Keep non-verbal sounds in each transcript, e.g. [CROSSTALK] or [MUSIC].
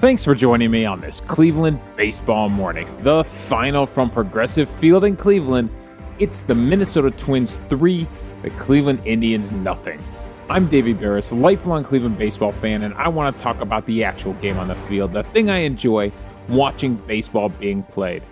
Thanks for joining me on this Cleveland baseball morning. The final from Progressive Field in Cleveland. It's the Minnesota Twins 3, the Cleveland Indians nothing. I'm Davey Berris, lifelong Cleveland baseball fan, and I want to talk about the actual game on the field, the thing I enjoy watching baseball being played.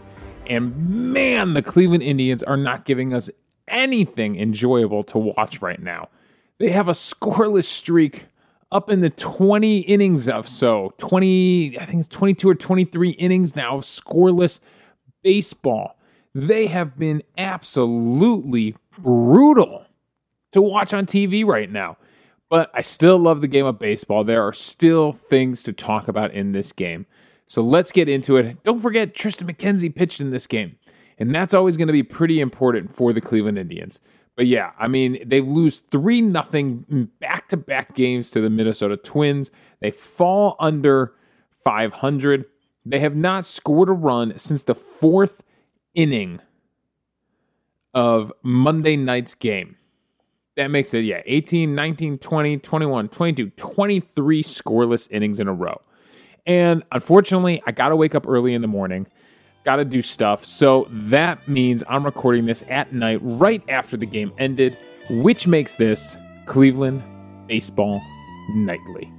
And man, the Cleveland Indians are not giving us anything enjoyable to watch right now. They have a scoreless streak up in the 20 innings of so 20 i think it's 22 or 23 innings now of scoreless baseball. They have been absolutely brutal to watch on tv right now. But i still love the game of baseball. There are still things to talk about in this game. So let's get into it. Don't forget triston mckenzie pitched in this game. And that's always going to be pretty important for the cleveland indians but yeah, I mean, they lose 3 nothing back to back games to the Minnesota Twins. They fall under 500. They have not scored a run since the fourth inning of Monday night's game. That makes it, yeah, 18, 19, 20, 21, 22, 23 scoreless innings in a row. And unfortunately, I got to wake up early in the morning got to do stuff. So that means I'm recording this at night right after the game ended, which makes this Cleveland Baseball Nightly.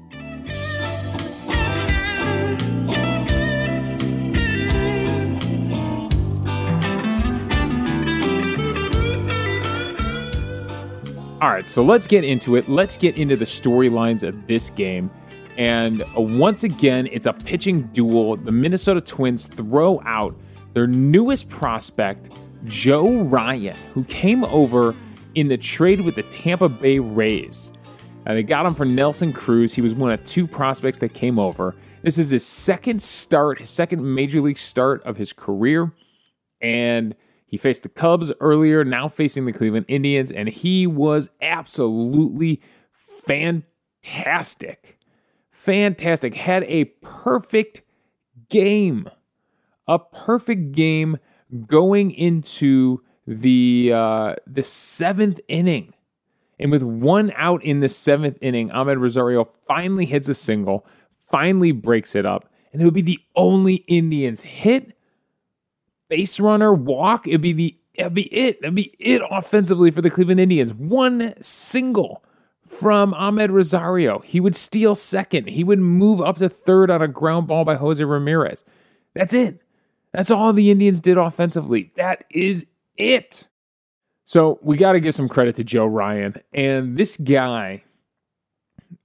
All right, so let's get into it. Let's get into the storylines of this game. And once again, it's a pitching duel. The Minnesota Twins throw out their newest prospect, Joe Ryan, who came over in the trade with the Tampa Bay Rays. And they got him for Nelson Cruz. He was one of two prospects that came over. This is his second start, his second major league start of his career. And he faced the Cubs earlier, now facing the Cleveland Indians, and he was absolutely fantastic fantastic. Had a perfect game. A perfect game going into the uh, the seventh inning. And with one out in the seventh inning, Amed Rosario finally hits a single, finally breaks it up, and it would be the only Indians hit, base runner, walk. It'd be the it'd be it. That'd be it offensively for the Cleveland Indians. One single from Amed Rosario. He would steal second. He would move up to third on a ground ball by Jose Ramirez. That's it. That's all the Indians did offensively. That is it. So we got to give some credit to Joe Ryan. And this guy,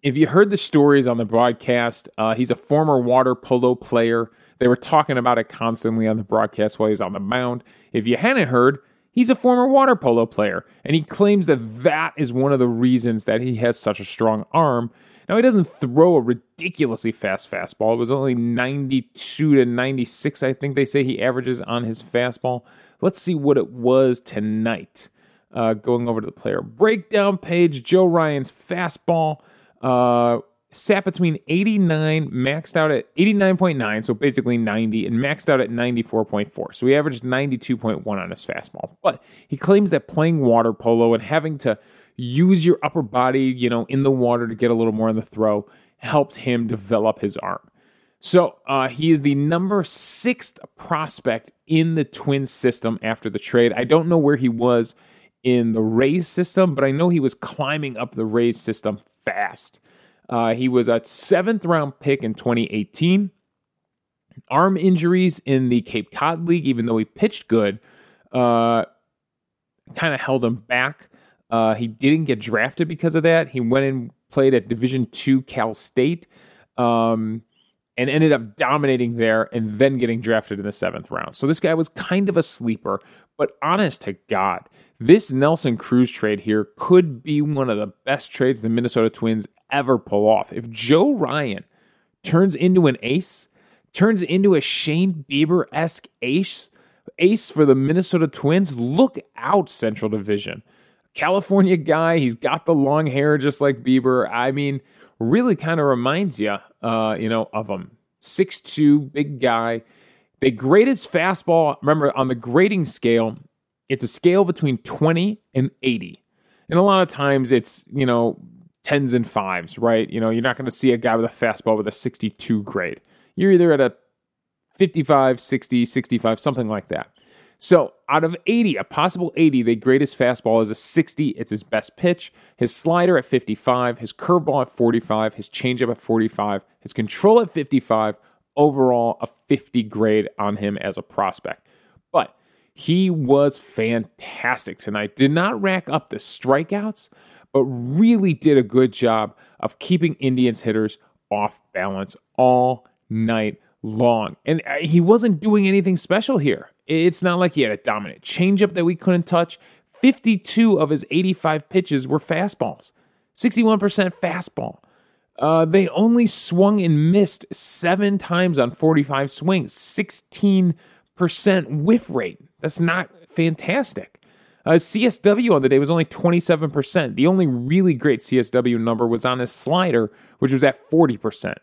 if you heard the stories on the broadcast, uh, he's a former water polo player. They were talking about it constantly on the broadcast while he was on the mound. If you hadn't heard, He's a former water polo player, and he claims that that is one of the reasons that he has such a strong arm. Now, he doesn't throw a ridiculously fast fastball. It was only 92 to 96, I think they say he averages on his fastball. Let's see what it was tonight. Uh, going over to the player breakdown page, Joe Ryan's fastball. Uh, sat between 89, maxed out at 89.9, so basically 90, and maxed out at 94.4. So he averaged 92.1 on his fastball. But he claims that playing water polo and having to use your upper body, you know, in the water to get a little more on the throw helped him develop his arm. So uh, he is the number sixth prospect in the Twins system after the trade. I don't know where he was in the Rays system, but I know he was climbing up the Rays system fast. Uh, he was a seventh round pick in 2018. Arm injuries in the Cape Cod League, even though he pitched good, uh, kind of held him back. Uh, he didn't get drafted because of that. He went and played at Division two Cal State, um, and ended up dominating there, and then getting drafted in the seventh round. So this guy was kind of a sleeper. But honest to God, this Nelson Cruz trade here could be one of the best trades the Minnesota Twins ever pull off. If Joe Ryan turns into an ace, turns into a Shane Bieber esque ace, ace for the Minnesota Twins, look out, Central Division. California guy, he's got the long hair just like Bieber. I mean, really kind of reminds you, uh, you know, of him. Six-two, big guy. The greatest fastball. Remember, on the grading scale, it's a scale between 20 and 80. And a lot of times it's, you know, tens and fives, right? You know, you're not going to see a guy with a fastball with a 62 grade. you're either at a 55, 60, 65, something like that. So out of 80, a possible 80, the greatest fastball is a 60. It's his best pitch. His slider at 55, his curveball at 45, his changeup at 45, his control at 55. Overall, a 50 grade on him as a prospect. But he was fantastic tonight. Did not rack up the strikeouts, but really did a good job of keeping Indians hitters off balance all night long. And uh, he wasn't doing anything special here. It's not like he had a dominant changeup that we couldn't touch. 52 of his 85 pitches were fastballs, 61% fastball. Uh, they only swung and missed seven times on 45 swings, 16% whiff rate. That's not fantastic. Uh, CSW on the day was only 27%. The only really great CSW number was on his slider, which was at 40%.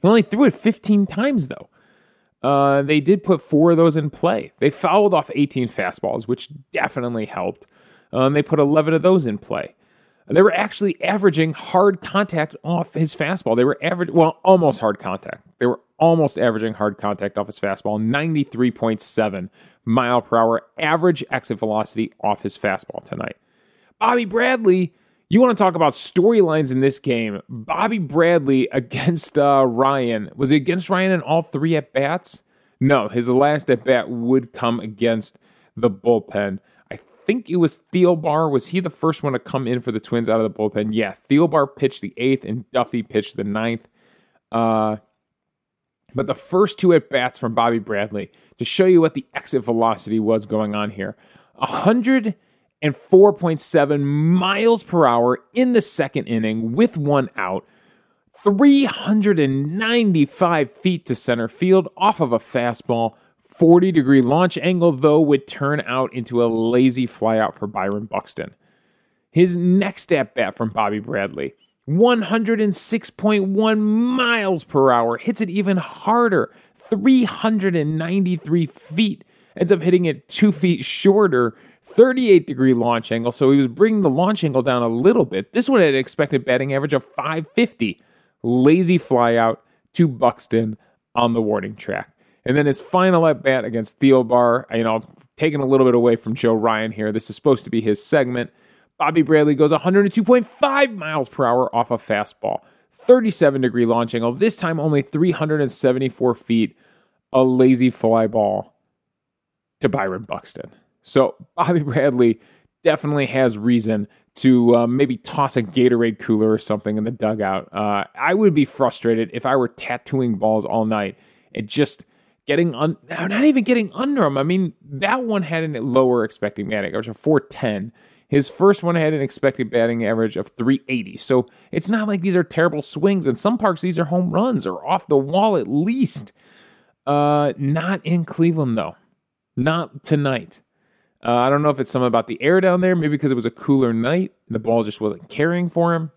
He only threw it 15 times, though. Uh, they did put four of those in play. They fouled off 18 fastballs, which definitely helped. Um, they put 11 of those in play. They were actually averaging hard contact off his fastball. They were average, well, almost hard contact. They were almost averaging hard contact off his fastball, 93.7 mile per hour average exit velocity off his fastball tonight. Bobby Bradley you want to talk about storylines in this game? Bobby Bradley [LAUGHS] against uh, Ryan. Was he against Ryan in all three at bats? No, his last at bat would come against the bullpen. I think it was Thielbar. Was he the first one to come in for the Twins out of the bullpen? Yeah, Thielbar pitched the eighth and Duffy pitched the ninth. Uh, but the first two at bats from Bobby Bradley to show you what the exit velocity was going on here 100 and 4.7 miles per hour in the second inning with one out. 395 feet to center field off of a fastball. 40 degree launch angle, though, would turn out into a lazy flyout for Byron Buxton. His next at bat from Bobby Bradley 106.1 miles per hour, hits it even harder, 393 feet, ends up hitting it two feet shorter 38 degree launch angle, so he was bringing the launch angle down a little bit. This one had an expected batting average of 550. Lazy flyout to Buxton on the warning track. And then his final at bat against Thielbar, you know, taking a little bit away from Joe Ryan here. This is supposed to be his segment. Bobby Bradley goes 102.5 miles per hour off a fastball. 37 degree launch angle, this time only 374 feet. A lazy fly ball to Byron Buxton. So Bobby Bradley definitely has reason to uh, maybe toss a Gatorade cooler or something in the dugout. Uh, I would be frustrated if I were tattooing balls all night and just getting un- not even getting under them. I mean, that one had a lower expecting batting average of 410. His first one had an expected batting average of 380. So it's not like these are terrible swings. In some parks, these are home runs or off the wall at least. Uh, not in Cleveland, though. Not tonight. Uh, I don't know if it's something about the air down there, maybe because it was a cooler night, the ball just wasn't carrying for him.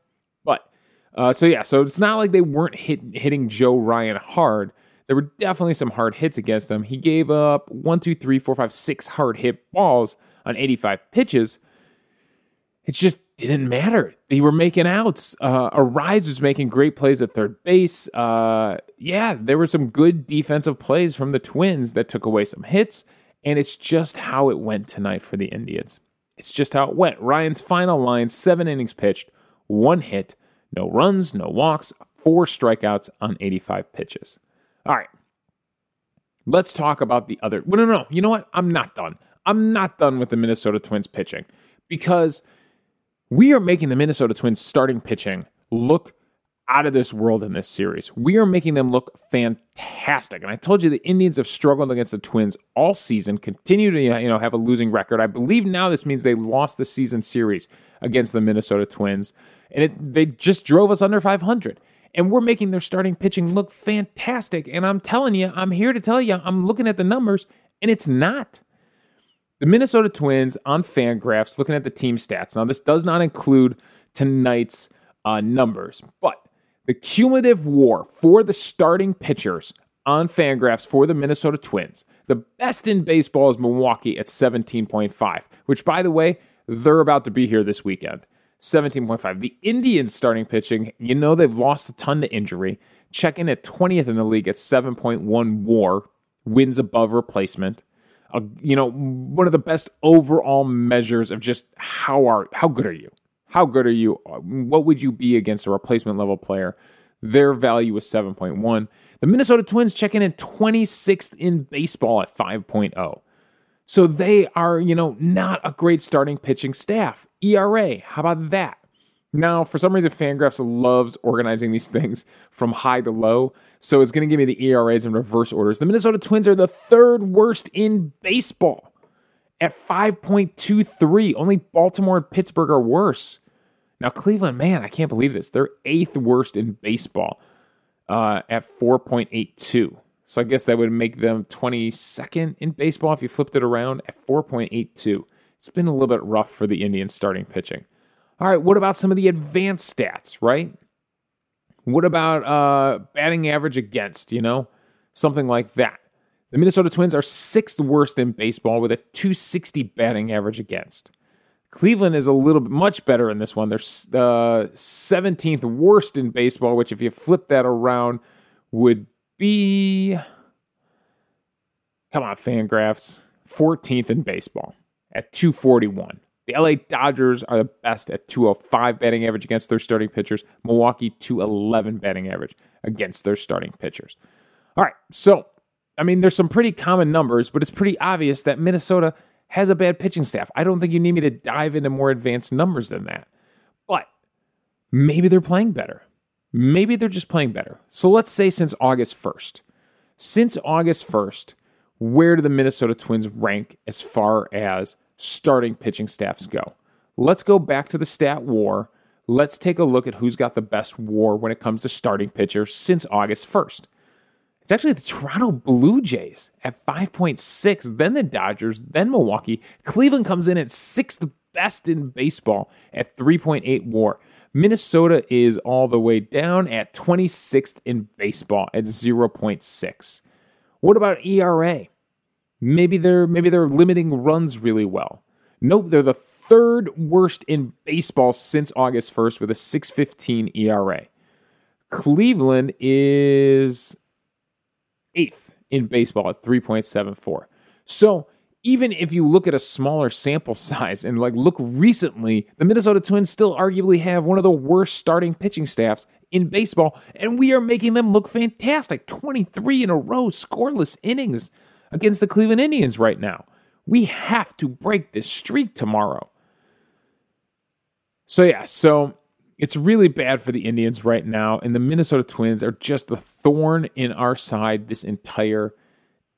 But uh, so yeah, so it's not like they weren't hit, hitting Joe Ryan hard. There were definitely some hard hits against him. He gave up one, two, three, four, five, six hard hit balls on 85 pitches. It just didn't matter. They were making outs. Uh, Arraez was making great plays at third base. Uh, yeah, there were some good defensive plays from the Twins that took away some hits. And it's just how it went tonight for the Indians. It's just how it went. Ryan's final line seven innings pitched, one hit, no runs, no walks, four strikeouts on 85 pitches. All right. Let's talk about the other. Well, no, no, no. You know what? I'm not done. I'm not done with the Minnesota Twins pitching because we are making the Minnesota Twins starting pitching look out of this world in this series. We are making them look fantastic. And I told you the Indians have struggled against the Twins all season, continue to you know have a losing record. I believe now this means they lost the season series against the Minnesota Twins, and it, they just drove us under 500. And we're making their starting pitching look fantastic. And I'm telling you, I'm here to tell you, I'm looking at the numbers, and it's not. The Minnesota Twins on Fangraphs, looking at the team stats. Now, this does not include tonight's uh, numbers, but the cumulative war for the starting pitchers on Fangraphs for the Minnesota Twins. The best in baseball is Milwaukee at 17.5, which, by the way, they're about to be here this weekend. 17.5. The Indians starting pitching, you know, they've lost a ton to injury. check in at 20th in the league at 7.1 war, wins above replacement. Uh, you know, one of the best overall measures of just how are how good are you? How good are you? What would you be against a replacement level player? Their value is 7.1. The Minnesota Twins check in at 26th in baseball at 5.0. So they are, you know, not a great starting pitching staff. ERA, how about that? Now, for some reason, Fangraphs loves organizing these things from high to low. So it's going to give me the ERAs in reverse orders. The Minnesota Twins are the third worst in baseball at 5.23. Only Baltimore and Pittsburgh are worse. Now, Cleveland, man, I can't believe this. They're eighth worst in baseball uh, at 4.82. So I guess that would make them 22nd in baseball if you flipped it around at 4.82. It's been a little bit rough for the Indians starting pitching. All right, what about some of the advanced stats, right? What about uh, batting average against, you know? Something like that. The Minnesota Twins are sixth worst in baseball with a 260 batting average against. Cleveland is a little bit much better in this one. They're uh, 17th worst in baseball, which if you flip that around would be come on, Fangraphs, 14th in baseball at 241. The LA Dodgers are the best at 205 batting average against their starting pitchers. Milwaukee 211 batting average against their starting pitchers. All right, so I mean, there's some pretty common numbers, but it's pretty obvious that Minnesota has a bad pitching staff. I don't think you need me to dive into more advanced numbers than that. But maybe they're playing better. Maybe they're just playing better. So let's say since August 1st. Since August 1st, where do the Minnesota Twins rank as far as starting pitching staffs go. Let's go back to the stat war. Let's take a look at who's got the best war when it comes to starting pitchers since August 1st. It's actually the Toronto Blue Jays at 5.6, then the Dodgers, then Milwaukee. Cleveland comes in at sixth best in baseball at 3.8 war. Minnesota is all the way down at 26th in baseball at 0.6. What about ERA? Maybe they're maybe they're limiting runs really well. Nope, they're the third worst in baseball since August 1st with a 6.15 ERA. Cleveland is eighth in baseball at 3.74. So even if you look at a smaller sample [LAUGHS] size and like look recently, the Minnesota Twins still arguably have one of the worst starting pitching staffs in baseball, and we are making them look fantastic. 23 in a row, scoreless innings against the Cleveland Indians right now. We have to break this streak tomorrow. So, yeah, so it's really bad for the Indians right now, and the Minnesota Twins are just a thorn in our side this entire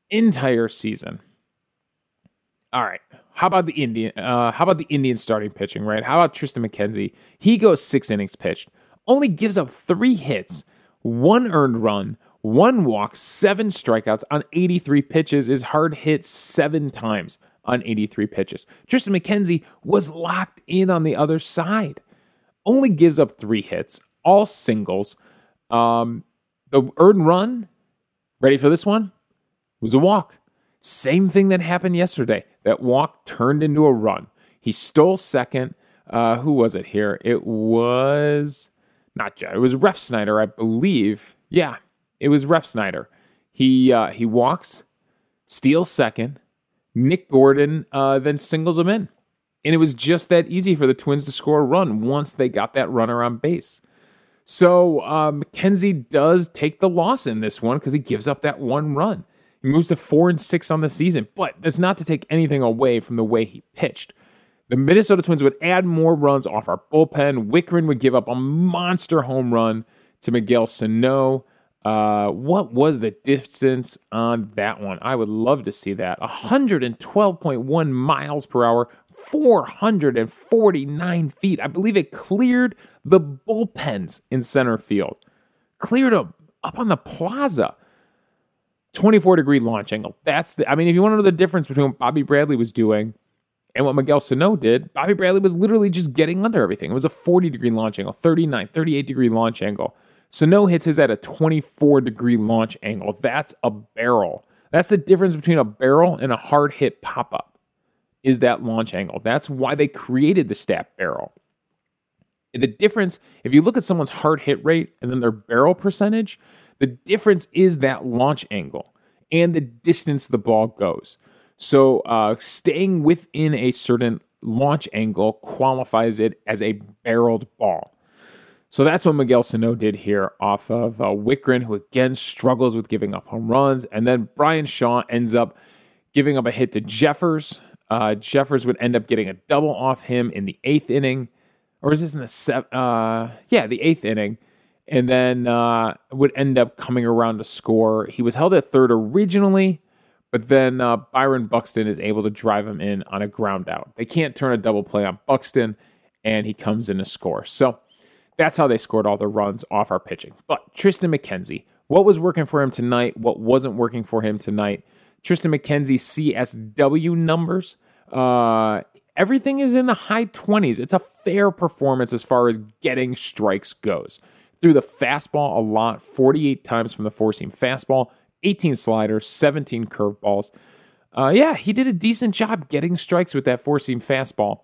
entire season. All right. How about the Indian? Uh, how about the Indian starting pitching? Right. How about Triston McKenzie? He goes six innings pitched, only gives up three hits, one earned run, one walk, seven strikeouts on 83 pitches, is hard hit seven times on 83 pitches. Triston McKenzie was locked in on the other side. Only gives up three hits, all singles. Um, the earned run, ready for this one, was a walk. Same thing that happened yesterday. That walk turned into a run. He stole second. Uh, who was it here? It was not Jed. It was Refsnyder, I believe. Yeah, it was Refsnyder. He uh, he walks, steals second. Nick Gordon uh, then singles him in, and it was just that easy for the Twins to score a run once they got that runner on base. So uh, McKenzie does take the loss in this one because he gives up that one run. He moves to four and six on the season, but that's not to take anything away from the way he pitched. The Minnesota Twins would add more runs off our bullpen. Wittgren would give up a monster home run to Miguel Sano. Uh, what was the distance on that one? I would love to see that. 112.1 miles per hour, 449 feet. I believe it cleared the bullpens in center field. Cleared them up on the plaza. 24 degree launch angle. That's the, I mean, if you want to know the difference between what Bobby Bradley was doing and what Miguel Sano did, Bobby Bradley was literally just getting under everything. It was a 40 degree launch angle, 39, 38 degree launch angle. Sano hits his at a 24 degree launch angle. That's a barrel. That's the difference between a barrel and a hard hit pop up, is that launch angle. That's why they created the stat barrel. The difference, if you look at someone's hard hit rate and then their barrel percentage, The difference is that launch angle and the distance the ball goes. So uh, staying within a certain launch angle qualifies it as a barreled ball. So that's what Miguel Sano did here off of uh, Wittgren, who again struggles with giving up home runs. And then Bryan Shaw ends up giving up a hit to Jeffers. Uh, Jeffers would end up getting a double off him in the eighth inning. Or is this in the seventh? Uh, yeah, the eighth inning. And then uh, would end up coming around to score. He was held at third originally, but then uh, Byron Buxton is able to drive him in on a ground out. They can't turn a double play on Buxton, and he comes in to score. So that's how they scored all the runs off our pitching. But Triston McKenzie, what was working for him tonight? What wasn't working for him tonight? Triston McKenzie CSW numbers. Uh, everything is in the high 20s. It's a fair performance as far as getting strikes goes. Threw the fastball a lot, 48 times from the four seam fastball, 18 sliders, 17 curveballs. Uh, yeah, he did a decent job getting strikes with that four seam fastball.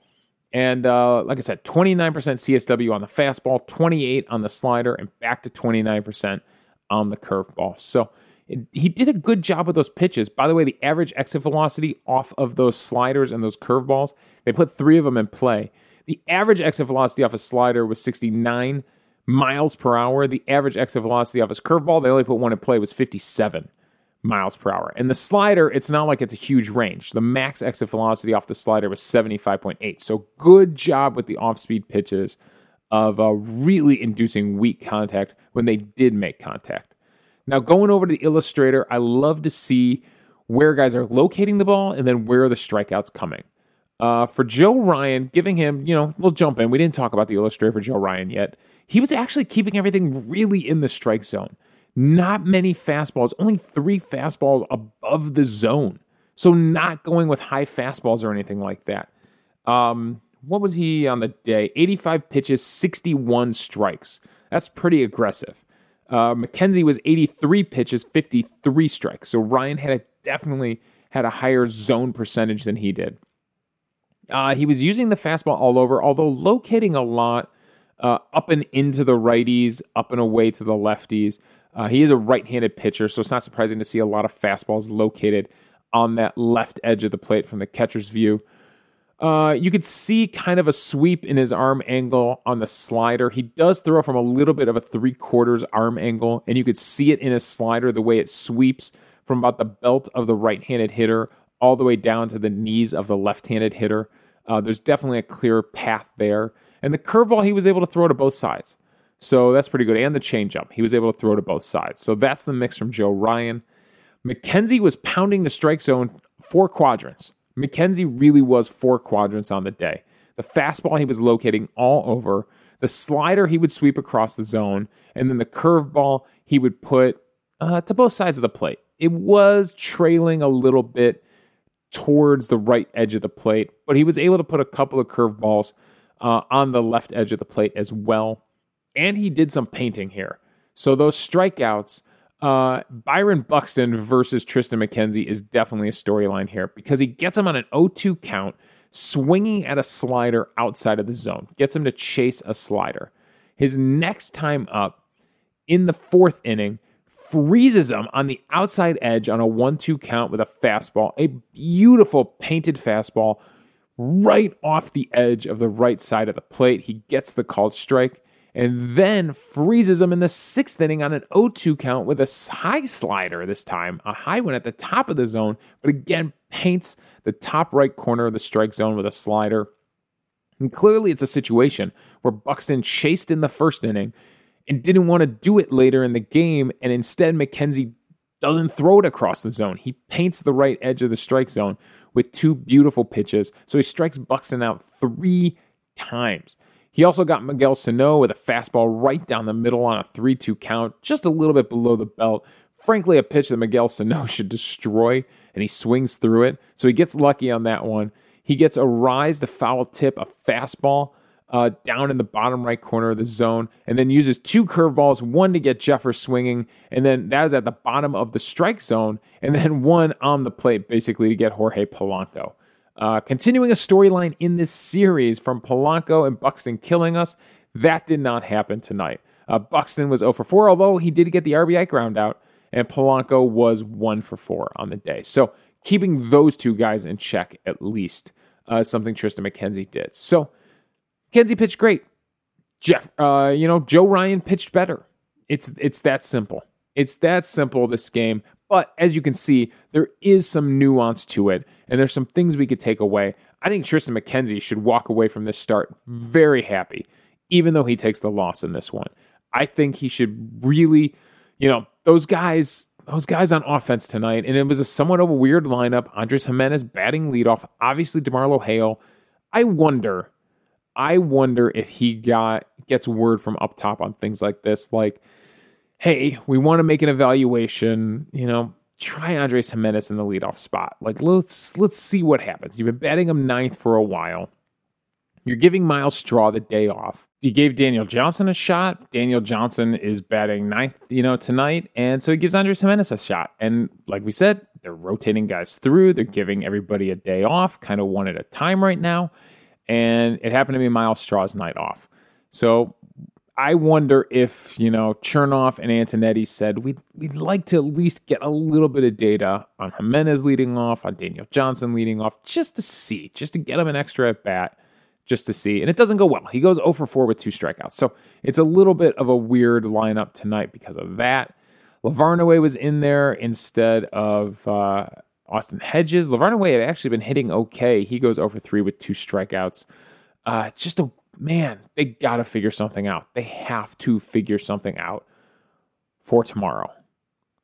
And uh, like I said, 29% CSW on the fastball, 28 on the slider, and back to 29% on the curveball. So it, he did a good job with those pitches. By the way, the average exit velocity off of those sliders and those curveballs, they put three of them in play. The average exit velocity off a slider was 69 miles per hour. The average exit velocity off his curveball, they only put one in play, was 57 miles per hour. And the slider, it's not like it's a huge range. The max exit velocity off the slider was 75.8. So good job with the off speed pitches of uh, really inducing weak contact when they did make contact. Now, going over to the illustrator, I love to see where guys are locating the ball and then where the strikeouts coming. Uh, for Joe Ryan, giving him, you know, we'll jump in. We didn't talk about the illustrator for Joe Ryan yet. He was actually keeping everything really in the strike zone. Not many fastballs, only three fastballs above the zone. So, not going with high fastballs or anything like that. Um, what was he on the day? 85 pitches, 61 strikes. That's pretty aggressive. Uh, McKenzie was 83 pitches, 53 strikes. So Ryan had a, definitely had a higher zone percentage than he did. Uh, he was using the fastball all over, although locating a lot uh, up and into the righties, up and away to the lefties. Uh, he is a right handed pitcher, so it's not surprising to see a lot of fastballs located on that left edge of the plate from the catcher's view. Uh, you could see kind of a sweep in his arm angle on the slider. He does throw from a little bit of a three quarters arm angle, and you could see it in his slider the way it sweeps from about the belt of the right handed hitter all the way down to the knees of the left handed hitter. Uh, there's definitely a clear path there. And the curveball, he was able to throw to both sides. So that's pretty good. And the changeup, he was able to throw to both sides. So that's the mix from Joe Ryan. McKenzie was pounding the strike zone four quadrants. McKenzie really was four quadrants on the day. The fastball he was locating all over. The slider he would sweep across the zone. And then the curveball he would put uh, to both sides of the plate. It was trailing a little bit towards the right edge of the plate, but he was able to put a couple of curveballs uh, on the left edge of the plate as well and he did some painting here. So those strikeouts, uh, Byron Buxton versus Triston McKenzie is definitely a storyline here because he gets him on an 0-2 count, swinging at a slider outside of the zone, gets him to chase a slider. His next time up in the fourth inning freezes him on the outside edge on a 1-2 count with a fastball, a beautiful painted fastball right off the edge of the right side of the plate. He gets the called strike and then freezes him in the sixth inning on an 0 2 count with a high slider this time, a high one at the top of the zone, but again paints the top right corner of the strike zone with a slider. And clearly, it's a situation where Buxton chased in the first inning and didn't want to do it later in the game, and instead, McKenzie doesn't throw it across the zone. He paints the right edge of the strike zone with two beautiful pitches. So he strikes Buxton out three times. He also got Miguel Sano with a fastball right down the middle on a 3 2 count, just a little bit below the belt. Frankly, a pitch that Miguel Sano [LAUGHS] should destroy, and he swings through it. So he gets lucky on that one. He gets Arraez to foul tip a fastball uh, down in the bottom right corner of the zone, and then uses two curveballs, one to get Jeffers swinging, and then that is at the bottom of the strike zone, and then one on the plate basically to get Jorge Polanco. Uh, continuing a storyline in this series from Polanco and Buxton killing us, that did not happen tonight. Uh, Buxton was 0 for 4, although he did get the RBI ground out, and Polanco was 1 for 4 on the day. So keeping those two guys in check at least, uh, something Triston McKenzie did. So McKenzie pitched great. Jeff, uh, you know, Joe Ryan pitched better. It's it's that simple. It's that simple. This game, but as you can see, there is some nuance to it, and there's some things we could take away. I think Triston McKenzie should walk away from this start very happy, even though he takes the loss in this one. I think he should really, you know, those guys, those guys on offense tonight, and it was a somewhat of a weird lineup. Andres Gimenez batting leadoff, obviously DeMarlo Hale. I wonder, I wonder if he got gets word from up top on things like this, like, hey, we want to make an evaluation, you know, try Andres Gimenez in the leadoff spot. Like let's let's see what happens. You've been batting him ninth for a while. You're giving Myles Straw the day off. You gave Daniel Johnson a shot. Daniel Johnson is batting ninth, you know, tonight, and so he gives Andres Gimenez a shot. And like we said, they're rotating guys through. They're giving everybody a day off, kind of one at a time right now. And it happened to be Myles Straw's night off. So I wonder if, you know, Chernoff and Antonetti said we'd, we'd like to at least get a little bit of data on Gimenez leading off, on Daniel Johnson leading off, just to see, just to get him an extra at bat, just to see. And it doesn't go well. He goes 0 for 4 with two strikeouts. So it's a little bit of a weird lineup tonight because of that. LaVarnway was in there instead of uh, Austin Hedges. LaVarnway had actually been hitting okay. He goes 0 for 3 with two strikeouts. Uh, just a man, they got to figure something out. They have to figure something out for tomorrow.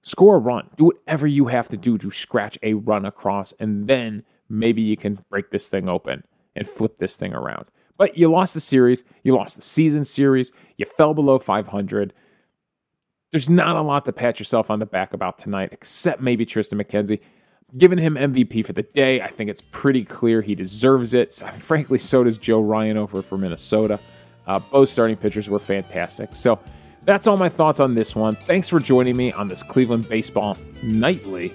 Score a run. Do whatever you have to do to scratch a run across, and then maybe you can break this thing open and flip this thing around. But you lost the series, you lost the season series, you fell below 500. There's not a lot to pat yourself on the back about tonight, except maybe Triston McKenzie. Giving him MVP for the day, I think it's pretty clear he deserves it. Frankly, so does Joe Ryan over for Minnesota. Uh, both starting pitchers were fantastic. So that's all my thoughts on this one. Thanks for joining me on this Cleveland Baseball Nightly.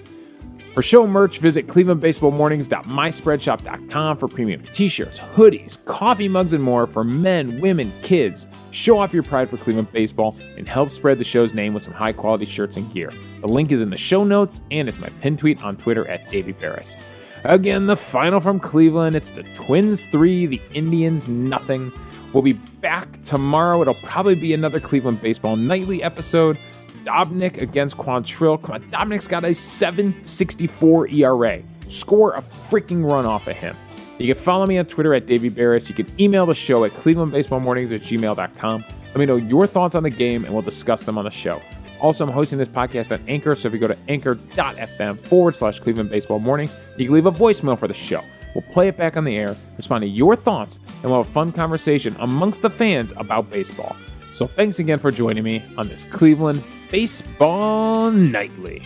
For show merch, visit clevelandbaseballmornings.myspreadshop.com for premium t-shirts, hoodies, coffee mugs, and more for men, women, kids. Show off your pride for Cleveland baseball and help spread the show's name with some high-quality shirts and gear. The link is in the show notes, and it's my pin tweet on Twitter at Davey Berris. Again, the final from Cleveland. It's the Twins 3, the Indians nothing. We'll be back tomorrow. It'll probably be another Cleveland Baseball Nightly episode. Dobnak against Quantrill. Come on, Dobnak's got a 7.64 ERA. Score a freaking run off of him. You can follow me on Twitter at Davey Berris. You can email the show at clevelandbaseballmornings at gmail.com. Let me know your thoughts on the game and we'll discuss them on the show. Also, I'm hosting this podcast on Anchor, so if you go to anchor.fm forward slash Cleveland Baseball Mornings, you can leave a voicemail for the show. We'll play it back on the air, respond to your thoughts, and we'll have a fun conversation amongst the fans about baseball. So thanks again for joining me on this Cleveland Baseball Nightly.